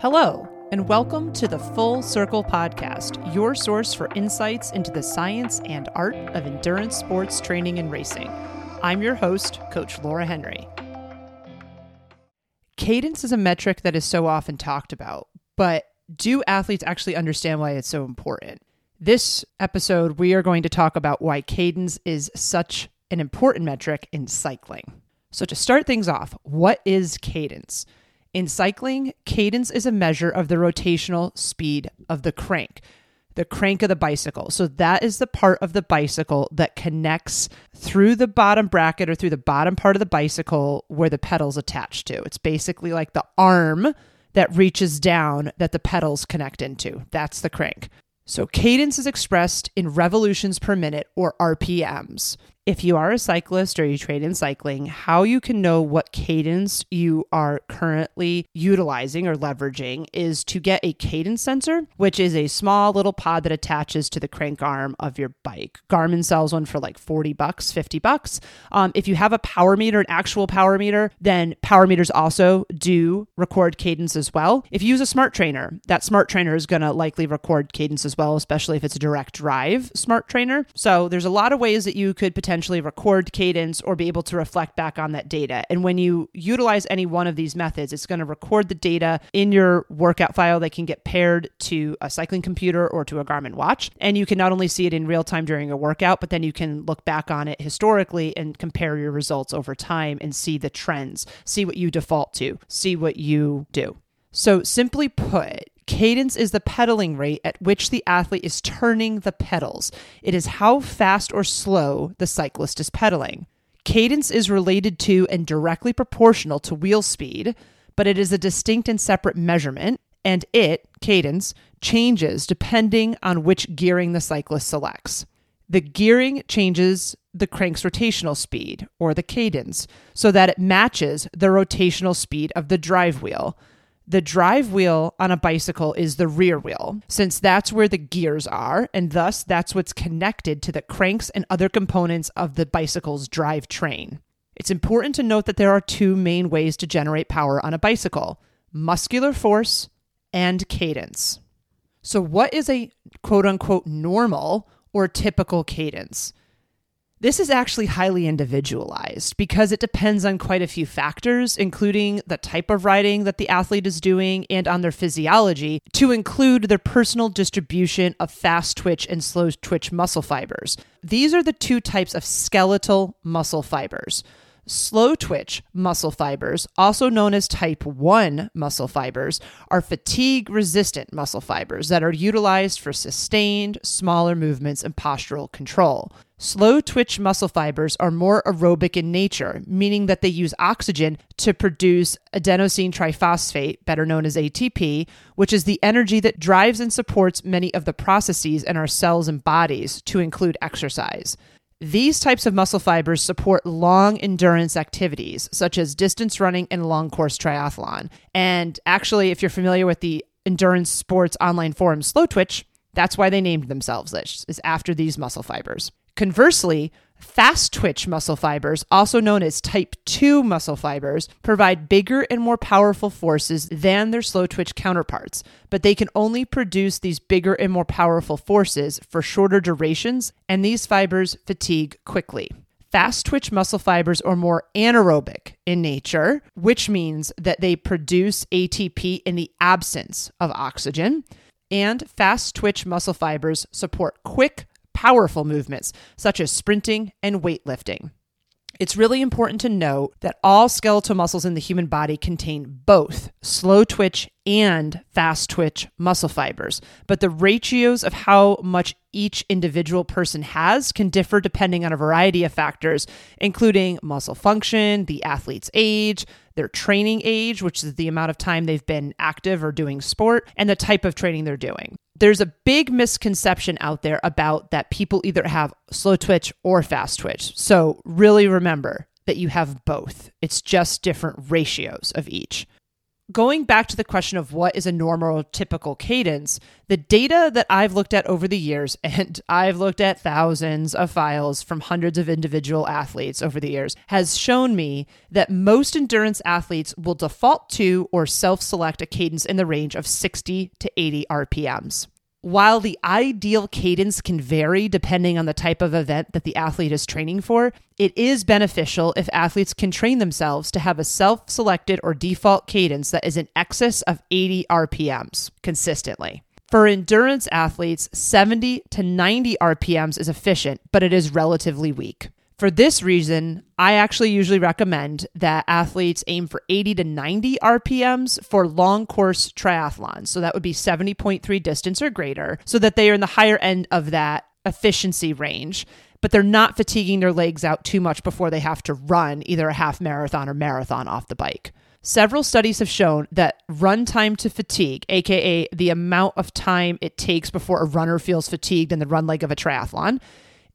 Hello, and welcome to the Full Circle Podcast, your source for insights into the science and art of endurance sports training and racing. I'm your host, Coach Laura Henry. Cadence is a metric that is so often talked about, but do athletes actually understand why it's so important? This episode, we are going to talk about why cadence is such an important metric in cycling. So, to start things off, what is cadence? In cycling, cadence is a measure of the rotational speed of the crank, the crank of the bicycle. So that is the part of the bicycle that connects through the bottom bracket or through the bottom part of the bicycle where the pedal's attached to. It's basically like the arm that reaches down that the pedals connect into. That's the crank. So cadence is expressed in revolutions per minute or RPMs if you are a cyclist or you train in cycling, how you can know what cadence you are currently utilizing or leveraging is to get a cadence sensor, which is a small little pod that attaches to the crank arm of your bike. Garmin sells one for like 40 bucks, 50 bucks. Um, if you have a power meter, an actual power meter, then power meters also do record cadence as well. If you use a smart trainer, that smart trainer is going to likely record cadence as well, especially if it's a direct drive smart trainer. So there's a lot of ways that you could potentially potentially record cadence or be able to reflect back on that data. And when you utilize any one of these methods, it's going to record the data in your workout file that can get paired to a cycling computer or to a Garmin watch. And you can not only see it in real time during a workout, but then you can look back on it historically and compare your results over time and see the trends, see what you default to, see what you do. So, simply put, Cadence is the pedaling rate at which the athlete is turning the pedals. It is how fast or slow the cyclist is pedaling. Cadence is related to and directly proportional to wheel speed, but it is a distinct and separate measurement, and it, cadence, changes depending on which gearing the cyclist selects. The gearing changes the crank's rotational speed, or the cadence, so that it matches the rotational speed of the drive wheel. The drive wheel on a bicycle is the rear wheel, since that's where the gears are, and thus that's what's connected to the cranks and other components of the bicycle's drivetrain. It's important to note that there are two main ways to generate power on a bicycle muscular force and cadence. So, what is a quote unquote normal or typical cadence? This is actually highly individualized because it depends on quite a few factors, including the type of riding that the athlete is doing and on their physiology, to include their personal distribution of fast twitch and slow twitch muscle fibers. These are the two types of skeletal muscle fibers. Slow twitch muscle fibers, also known as type 1 muscle fibers, are fatigue resistant muscle fibers that are utilized for sustained, smaller movements and postural control. Slow twitch muscle fibers are more aerobic in nature, meaning that they use oxygen to produce adenosine triphosphate, better known as ATP, which is the energy that drives and supports many of the processes in our cells and bodies, to include exercise. These types of muscle fibers support long endurance activities, such as distance running and long course triathlon. And actually, if you're familiar with the endurance sports online forum Slow Twitch, that's why they named themselves this, is after these muscle fibers. Conversely, Fast twitch muscle fibers, also known as type 2 muscle fibers, provide bigger and more powerful forces than their slow twitch counterparts, but they can only produce these bigger and more powerful forces for shorter durations, and these fibers fatigue quickly. Fast twitch muscle fibers are more anaerobic in nature, which means that they produce ATP in the absence of oxygen. And fast twitch muscle fibers support quick, powerful movements such as sprinting and weightlifting. It's really important to note that all skeletal muscles in the human body contain both slow twitch and fast twitch muscle fibers, but the ratios of how much each individual person has can differ depending on a variety of factors, including muscle function, the athlete's age, their training age, which is the amount of time they've been active or doing sport, and the type of training they're doing there's a big misconception out there about that people either have slow twitch or fast twitch. So really remember that you have both. It's just different ratios of each. Going back to the question of what is a normal typical cadence, the data that I've looked at over the years, and I've looked at thousands of files from hundreds of individual athletes over the years, has shown me that most endurance athletes will default to or self select a cadence in the range of 60 to 80 RPMs. While the ideal cadence can vary depending on the type of event that the athlete is training for, it is beneficial if athletes can train themselves to have a self selected or default cadence that is in excess of 80 RPMs consistently. For endurance athletes, 70 to 90 RPMs is efficient, but it is relatively weak. For this reason, I actually usually recommend that athletes aim for 80 to 90 RPMs for long course triathlons. So that would be 70.3 distance or greater, so that they are in the higher end of that efficiency range, but they're not fatiguing their legs out too much before they have to run either a half marathon or marathon off the bike. Several studies have shown that run time to fatigue, aka the amount of time it takes before a runner feels fatigued in the run leg of a triathlon,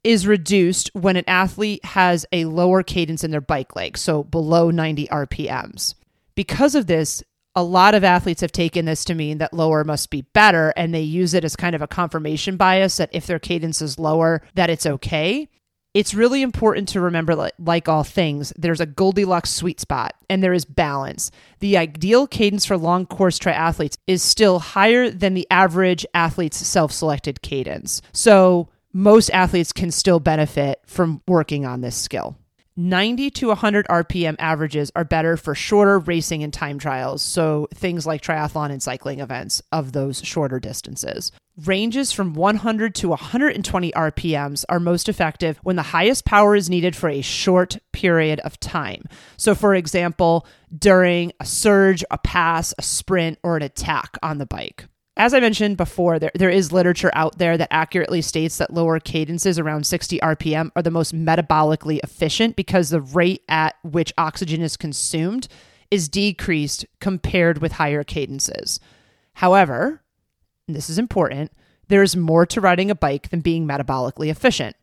is reduced when an athlete has a lower cadence in their bike leg, so below 90 RPMs. Because of this, a lot of athletes have taken this to mean that lower must be better, and they use it as kind of a confirmation bias that if their cadence is lower, that it's okay. It's really important to remember, that, like all things, there's a Goldilocks sweet spot and there is balance. The ideal cadence for long course triathletes is still higher than the average athlete's self selected cadence. So, most athletes can still benefit from working on this skill. 90 to 100 RPM averages are better for shorter racing and time trials, so things like triathlon and cycling events of those shorter distances. Ranges from 100 to 120 RPMs are most effective when the highest power is needed for a short period of time. So, for example, during a surge, a pass, a sprint, or an attack on the bike as I mentioned before, there, there is literature out there that accurately states that lower cadences around 60 RPM are the most metabolically efficient because the rate at which oxygen is consumed is decreased compared with higher cadences. However, this is important, there is more to riding a bike than being metabolically efficient.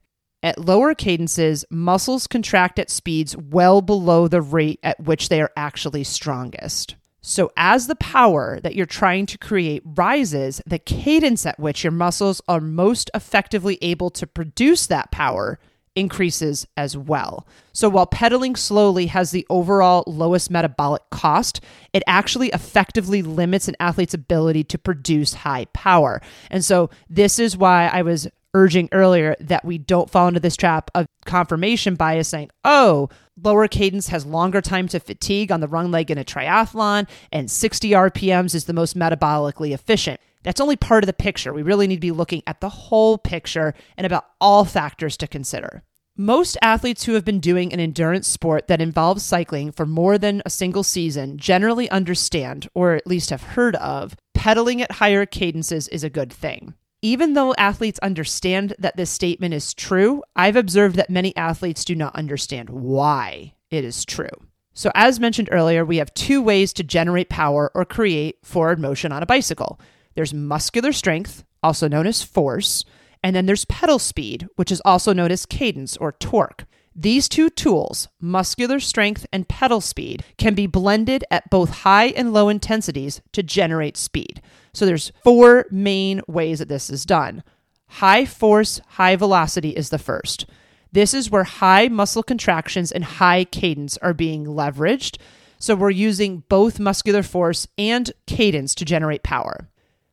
At lower cadences, muscles contract at speeds well below the rate at which they are actually strongest. So, as the power that you're trying to create rises, the cadence at which your muscles are most effectively able to produce that power increases as well. So, while pedaling slowly has the overall lowest metabolic cost, it actually effectively limits an athlete's ability to produce high power. And so, this is why I was urging earlier that we don't fall into this trap of confirmation bias saying, oh, lower cadence has longer time to fatigue on the run leg in a triathlon, and 60 RPMs is the most metabolically efficient. That's only part of the picture. We really need to be looking at the whole picture and about all factors to consider. Most athletes who have been doing an endurance sport that involves cycling for more than a single season generally understand, or at least have heard of, pedaling at higher cadences is a good thing. Even though athletes understand that this statement is true, I've observed that many athletes do not understand why it is true. So, as mentioned earlier, we have two ways to generate power or create forward motion on a bicycle there's muscular strength, also known as force, and then there's pedal speed, which is also known as cadence or torque. These two tools, muscular strength and pedal speed, can be blended at both high and low intensities to generate speed. So there's four main ways that this is done. High force, high velocity is the first. This is where high muscle contractions and high cadence are being leveraged. So we're using both muscular force and cadence to generate power.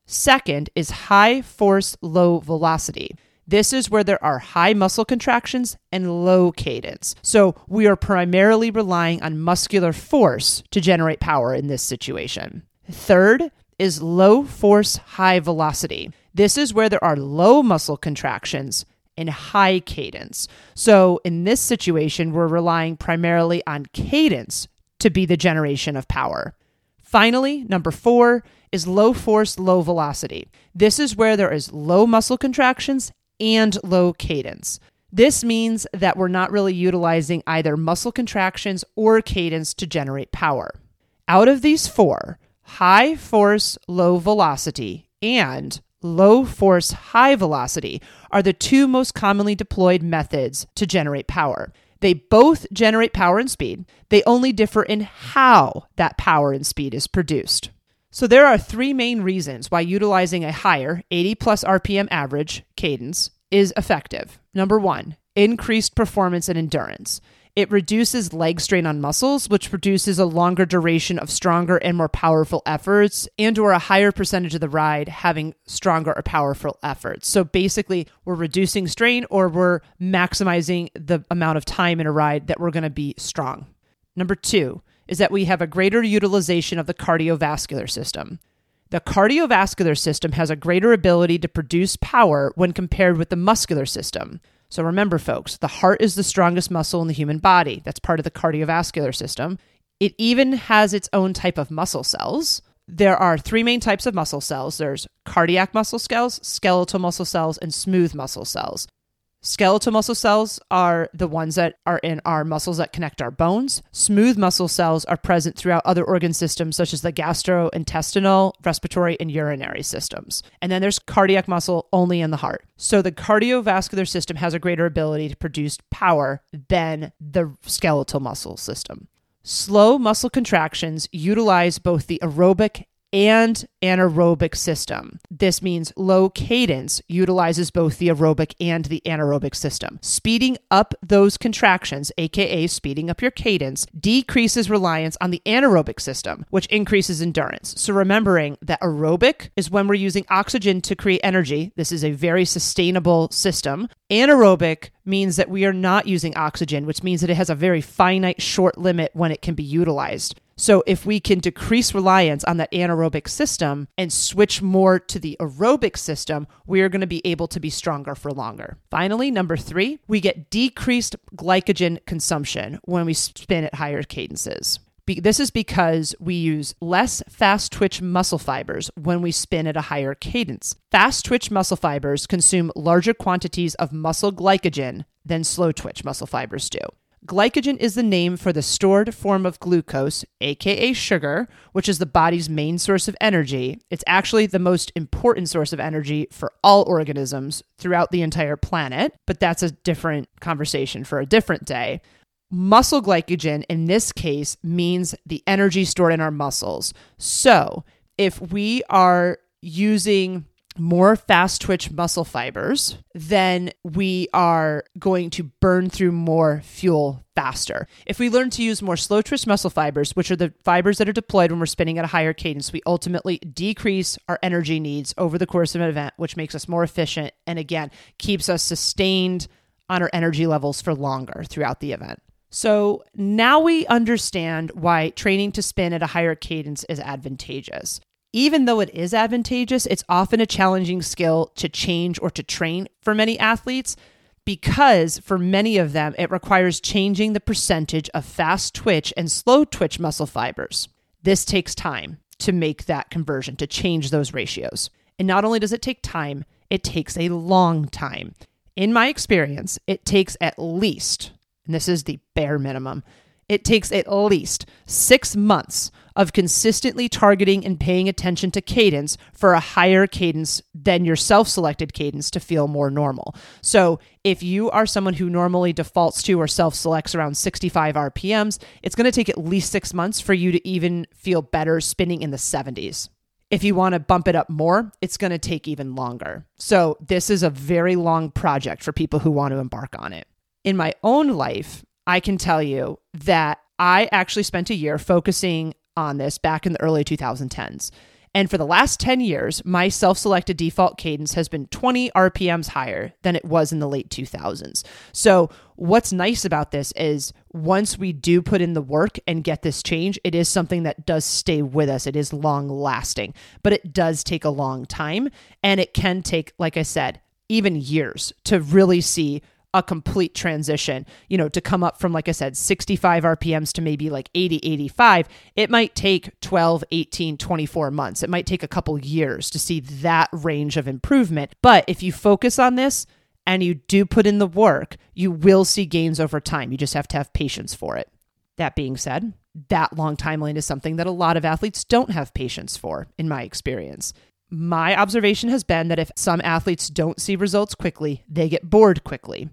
Second is high force, low velocity. This is where there are high muscle contractions and low cadence. So we are primarily relying on muscular force to generate power in this situation. Third is low force, high velocity. This is where there are low muscle contractions and high cadence. So in this situation, we're relying primarily on cadence to be the generation of power. Finally, number four is low force, low velocity. This is where there is low muscle contractions and low cadence. This means that we're not really utilizing either muscle contractions or cadence to generate power. Out of these four, high force, low velocity, and low force, high velocity are the two most commonly deployed methods to generate power. They both generate power and speed. They only differ in how that power and speed is produced. So there are three main reasons why utilizing a higher 80 plus RPM average cadence is effective. Number one, increased performance and endurance. It reduces leg strain on muscles, which produces a longer duration of stronger and more powerful efforts and or a higher percentage of the ride having stronger or powerful efforts. So basically, we're reducing strain or we're maximizing the amount of time in a ride that we're going to be strong. Number 2 is that we have a greater utilization of the cardiovascular system. The cardiovascular system has a greater ability to produce power when compared with the muscular system. So remember, folks, the heart is the strongest muscle in the human body. That's part of the cardiovascular system. It even has its own type of muscle cells. There are three main types of muscle cells there's cardiac muscle cells, skeletal muscle cells, and smooth muscle cells. Skeletal muscle cells are the ones that are in our muscles that connect our bones. Smooth muscle cells are present throughout other organ systems, such as the gastrointestinal, respiratory, and urinary systems. And then there's cardiac muscle only in the heart. So the cardiovascular system has a greater ability to produce power than the skeletal muscle system. Slow muscle contractions utilize both the aerobic and anaerobic system. This means low cadence utilizes both the aerobic and the anaerobic system. Speeding up those contractions, aka speeding up your cadence, decreases reliance on the anaerobic system, which increases endurance. So remembering that aerobic is when we're using oxygen to create energy. This is a very sustainable system. Anaerobic means that we are not using oxygen, which means that it has a very finite short limit when it can be utilized. So, if we can decrease reliance on that anaerobic system and switch more to the aerobic system, we are going to be able to be stronger for longer. Finally, number three, we get decreased glycogen consumption when we spin at higher cadences. This is because we use less fast twitch muscle fibers when we spin at a higher cadence. Fast twitch muscle fibers consume larger quantities of muscle glycogen than slow twitch muscle fibers do. Glycogen is the name for the stored form of glucose, aka sugar, which is the body's main source of energy. It's actually the most important source of energy for all organisms throughout the entire planet, but that's a different conversation for a different day. Muscle glycogen in this case means the energy stored in our muscles. So, if we are using more fast twitch muscle fibers, then we are going to burn through more fuel faster. If we learn to use more slow twitch muscle fibers, which are the fibers that are deployed when we're spinning at a higher cadence, we ultimately decrease our energy needs over the course of an event, which makes us more efficient and again keeps us sustained on our energy levels for longer throughout the event. So now we understand why training to spin at a higher cadence is advantageous even though it is advantageous, it's often a challenging skill to change or to train for many athletes because for many of them, it requires changing the percentage of fast twitch and slow twitch muscle fibers. This takes time to make that conversion, to change those ratios. And not only does it take time, it takes a long time. In my experience, it takes at least, and this is the bare minimum, it takes at least six months of consistently targeting and paying attention to cadence for a higher cadence than your self selected cadence to feel more normal. So, if you are someone who normally defaults to or self selects around 65 RPMs, it's going to take at least six months for you to even feel better spinning in the 70s. If you want to bump it up more, it's going to take even longer. So, this is a very long project for people who want to embark on it. In my own life, I can tell you that I actually spent a year focusing on this back in the early 2010s. And for the last 10 years, my self selected default cadence has been 20 RPMs higher than it was in the late 2000s. So, what's nice about this is once we do put in the work and get this change, it is something that does stay with us. It is long lasting, but it does take a long time. And it can take, like I said, even years to really see a complete transition, you know, to come up from, like I said, 65 RPMs to maybe like 80, 85, it might take 12, 18, 24 months. It might take a couple years to see that range of improvement. But if you focus on this and you do put in the work, you will see gains over time. You just have to have patience for it. That being said, that long timeline is something that a lot of athletes don't have patience for, in my experience. My observation has been that if some athletes don't see results quickly, they get bored quickly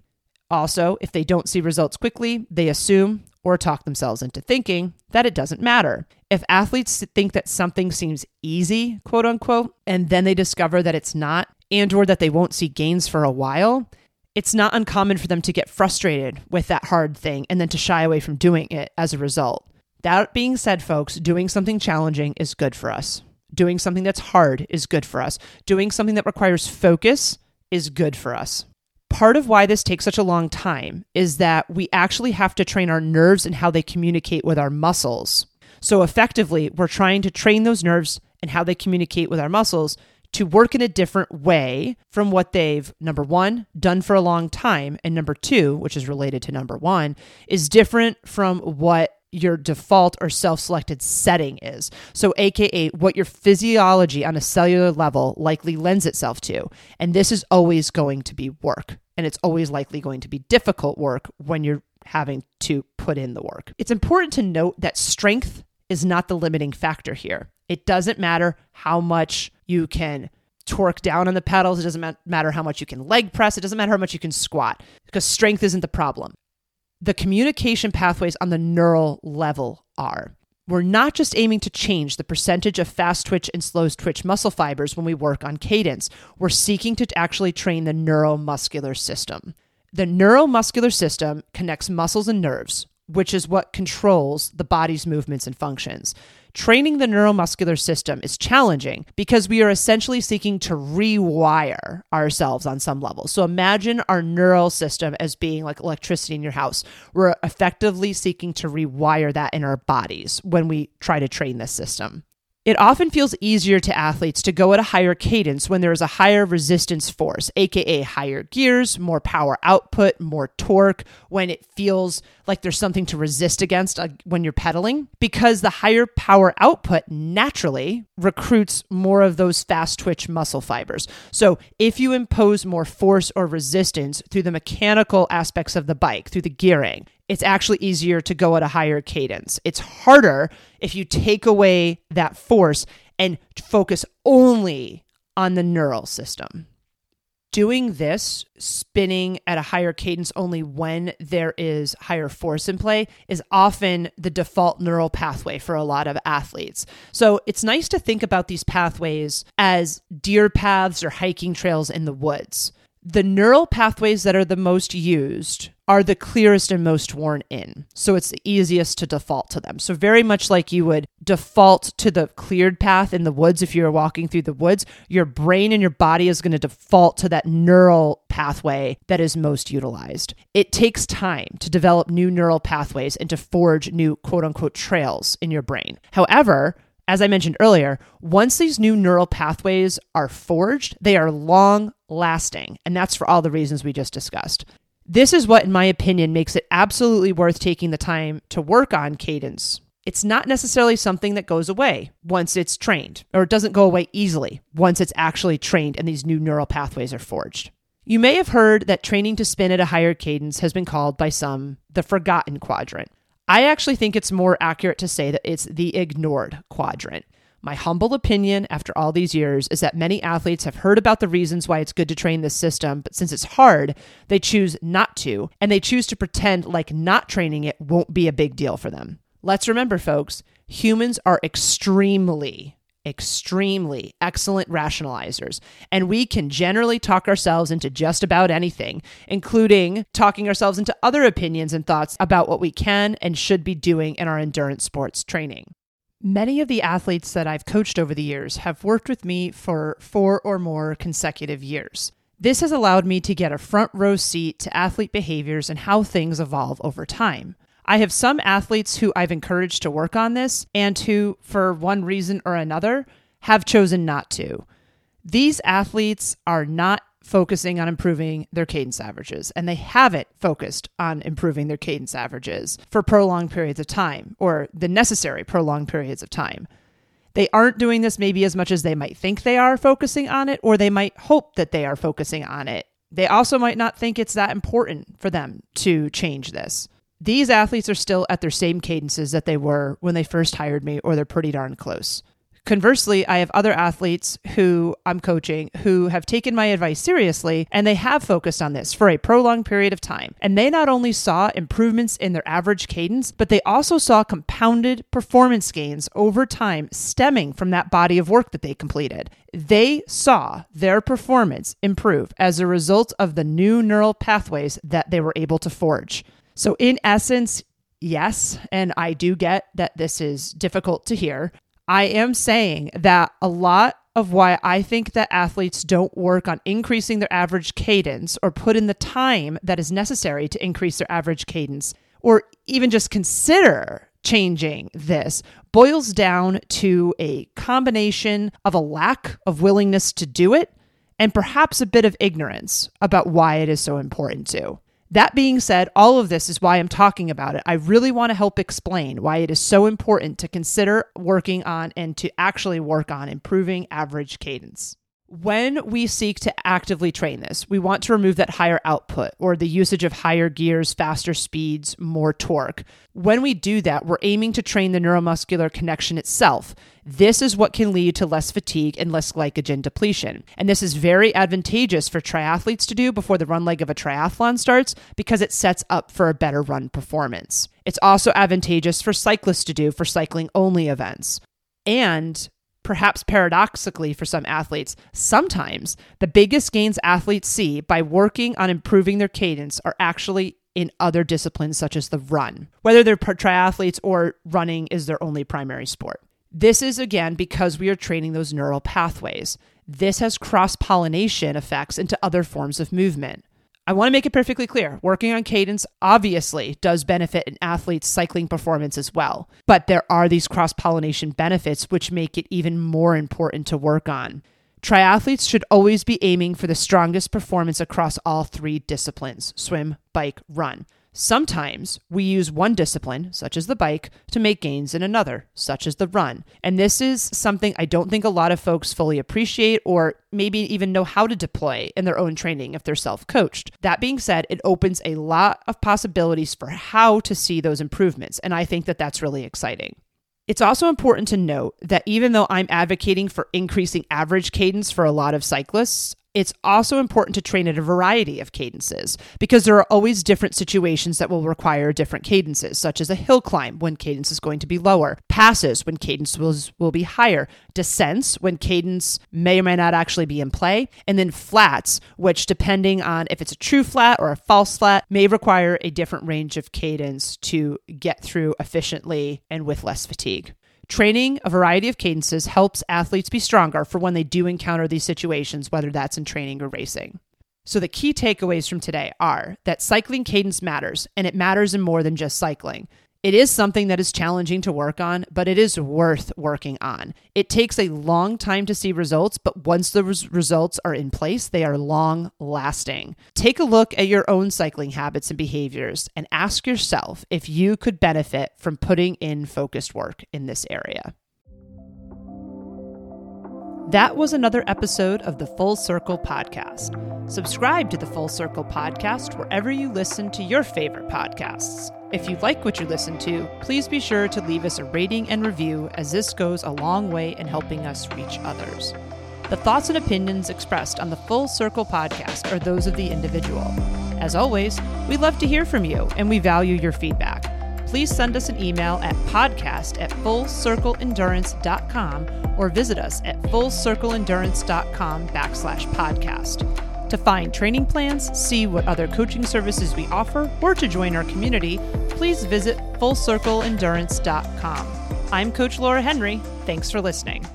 Also, if they don't see results quickly, they assume or talk themselves into thinking that it doesn't matter. If athletes think that something seems easy, quote unquote, and then they discover that it's not and or that they won't see gains for a while, it's not uncommon for them to get frustrated with that hard thing and then to shy away from doing it as a result. That being said, folks, doing something challenging is good for us. Doing something that's hard is good for us. Doing something that requires focus is good for us. Part of why this takes such a long time is that we actually have to train our nerves and how they communicate with our muscles. So, effectively, we're trying to train those nerves and how they communicate with our muscles to work in a different way from what they've, number one, done for a long time. And number two, which is related to number one, is different from what your default or self selected setting is. So, AKA what your physiology on a cellular level likely lends itself to. And this is always going to be work. And it's always likely going to be difficult work when you're having to put in the work. It's important to note that strength is not the limiting factor here. It doesn't matter how much you can torque down on the pedals. It doesn't matter how much you can leg press. It doesn't matter how much you can squat because strength isn't the problem the communication pathways on the neural level are. We're not just aiming to change the percentage of fast twitch and slow twitch muscle fibers when we work on cadence. We're seeking to actually train the neuromuscular system. The neuromuscular system connects muscles and nerves, which is what controls the body's movements and functions. Training the neuromuscular system is challenging because we are essentially seeking to rewire ourselves on some level. So imagine our neural system as being like electricity in your house. We're effectively seeking to rewire that in our bodies when we try to train this system. It often feels easier to athletes to go at a higher cadence when there is a higher resistance force, aka higher gears, more power output, more torque, when it feels like there's something to resist against uh, when you're pedaling, because the higher power output naturally recruits more of those fast twitch muscle fibers. So if you impose more force or resistance through the mechanical aspects of the bike, through the gearing, it's actually easier to go at a higher cadence. It's harder if you take away that force and focus only on the neural system. Doing this, spinning at a higher cadence only when there is higher force in play, is often the default neural pathway for a lot of athletes. So it's nice to think about these pathways as deer paths or hiking trails in the woods. The neural pathways that are the most used are the clearest and most worn in. So it's the easiest to default to them. So, very much like you would default to the cleared path in the woods if you're walking through the woods, your brain and your body is going to default to that neural pathway that is most utilized. It takes time to develop new neural pathways and to forge new quote unquote trails in your brain. However, as I mentioned earlier, once these new neural pathways are forged, they are long lasting. And that's for all the reasons we just discussed. This is what, in my opinion, makes it absolutely worth taking the time to work on cadence. It's not necessarily something that goes away once it's trained, or it doesn't go away easily once it's actually trained and these new neural pathways are forged. You may have heard that training to spin at a higher cadence has been called by some the forgotten quadrant. I actually think it's more accurate to say that it's the ignored quadrant. My humble opinion after all these years is that many athletes have heard about the reasons why it's good to train this system, but since it's hard, they choose not to, and they choose to pretend like not training it won't be a big deal for them. Let's remember, folks, humans are extremely extremely excellent rationalizers, and we can generally talk ourselves into just about anything, including talking ourselves into other opinions and thoughts about what we can and should be doing in our endurance sports training. Many of the athletes that I've coached over the years have worked with me for four or more consecutive years. This has allowed me to get a front row seat to athlete behaviors and how things evolve over time. I have some athletes who I've encouraged to work on this and who, for one reason or another, have chosen not to. These athletes are not focusing on improving their cadence averages, and they haven't focused on improving their cadence averages for prolonged periods of time or the necessary prolonged periods of time. They aren't doing this maybe as much as they might think they are focusing on it, or they might hope that they are focusing on it. They also might not think it's that important for them to change this. These athletes are still at their same cadences that they were when they first hired me, or they're pretty darn close. Conversely, I have other athletes who I'm coaching who have taken my advice seriously and they have focused on this for a prolonged period of time. And they not only saw improvements in their average cadence, but they also saw compounded performance gains over time stemming from that body of work that they completed. They saw their performance improve as a result of the new neural pathways that they were able to forge. So, in essence, yes, and I do get that this is difficult to hear. I am saying that a lot of why I think that athletes don't work on increasing their average cadence or put in the time that is necessary to increase their average cadence or even just consider changing this boils down to a combination of a lack of willingness to do it and perhaps a bit of ignorance about why it is so important to. That being said, all of this is why I'm talking about it. I really want to help explain why it is so important to consider working on and to actually work on improving average cadence. When we seek to actively train this, we want to remove that higher output or the usage of higher gears, faster speeds, more torque. When we do that, we're aiming to train the neuromuscular connection itself. This is what can lead to less fatigue and less glycogen depletion. And this is very advantageous for triathletes to do before the run leg of a triathlon starts because it sets up for a better run performance. It's also advantageous for cyclists to do for cycling only events. And perhaps paradoxically for some athletes, sometimes the biggest gains athletes see by working on improving their cadence are actually in other disciplines such as the run, whether they're triathletes or running is their only primary sport. This is again because we are training those neural pathways. This has cross pollination effects into other forms of movement. I want to make it perfectly clear working on cadence obviously does benefit an athlete's cycling performance as well, but there are these cross pollination benefits which make it even more important to work on. Triathletes should always be aiming for the strongest performance across all three disciplines swim, bike, run. Sometimes we use one discipline, such as the bike, to make gains in another, such as the run. And this is something I don't think a lot of folks fully appreciate or maybe even know how to deploy in their own training if they're self coached. That being said, it opens a lot of possibilities for how to see those improvements. And I think that that's really exciting. It's also important to note that even though I'm advocating for increasing average cadence for a lot of cyclists, it's also important to train at a variety of cadences because there are always different situations that will require different cadences, such as a hill climb when cadence is going to be lower, passes when cadence will, will be higher, descents when cadence may or may not actually be in play, and then flats, which, depending on if it's a true flat or a false flat, may require a different range of cadence to get through efficiently and with less fatigue. Training a variety of cadences helps athletes be stronger for when they do encounter these situations, whether that's in training or racing. So, the key takeaways from today are that cycling cadence matters, and it matters in more than just cycling. It is something that is challenging to work on, but it is worth working on. It takes a long time to see results, but once the res- results are in place, they are long lasting. Take a look at your own cycling habits and behaviors and ask yourself if you could benefit from putting in focused work in this area. That was another episode of the Full Circle Podcast. Subscribe to the Full Circle Podcast wherever you listen to your favorite podcasts. If you like what you listen to, please be sure to leave us a rating and review, as this goes a long way in helping us reach others. The thoughts and opinions expressed on the Full Circle podcast are those of the individual. As always, we love to hear from you and we value your feedback. Please send us an email at podcast at fullcircleendurance.com or visit us at fullcircleendurance.com backslash podcast. To find training plans, see what other coaching services we offer, or to join our community, please visit fullcircleendurance.com. I'm Coach Laura Henry. Thanks for listening.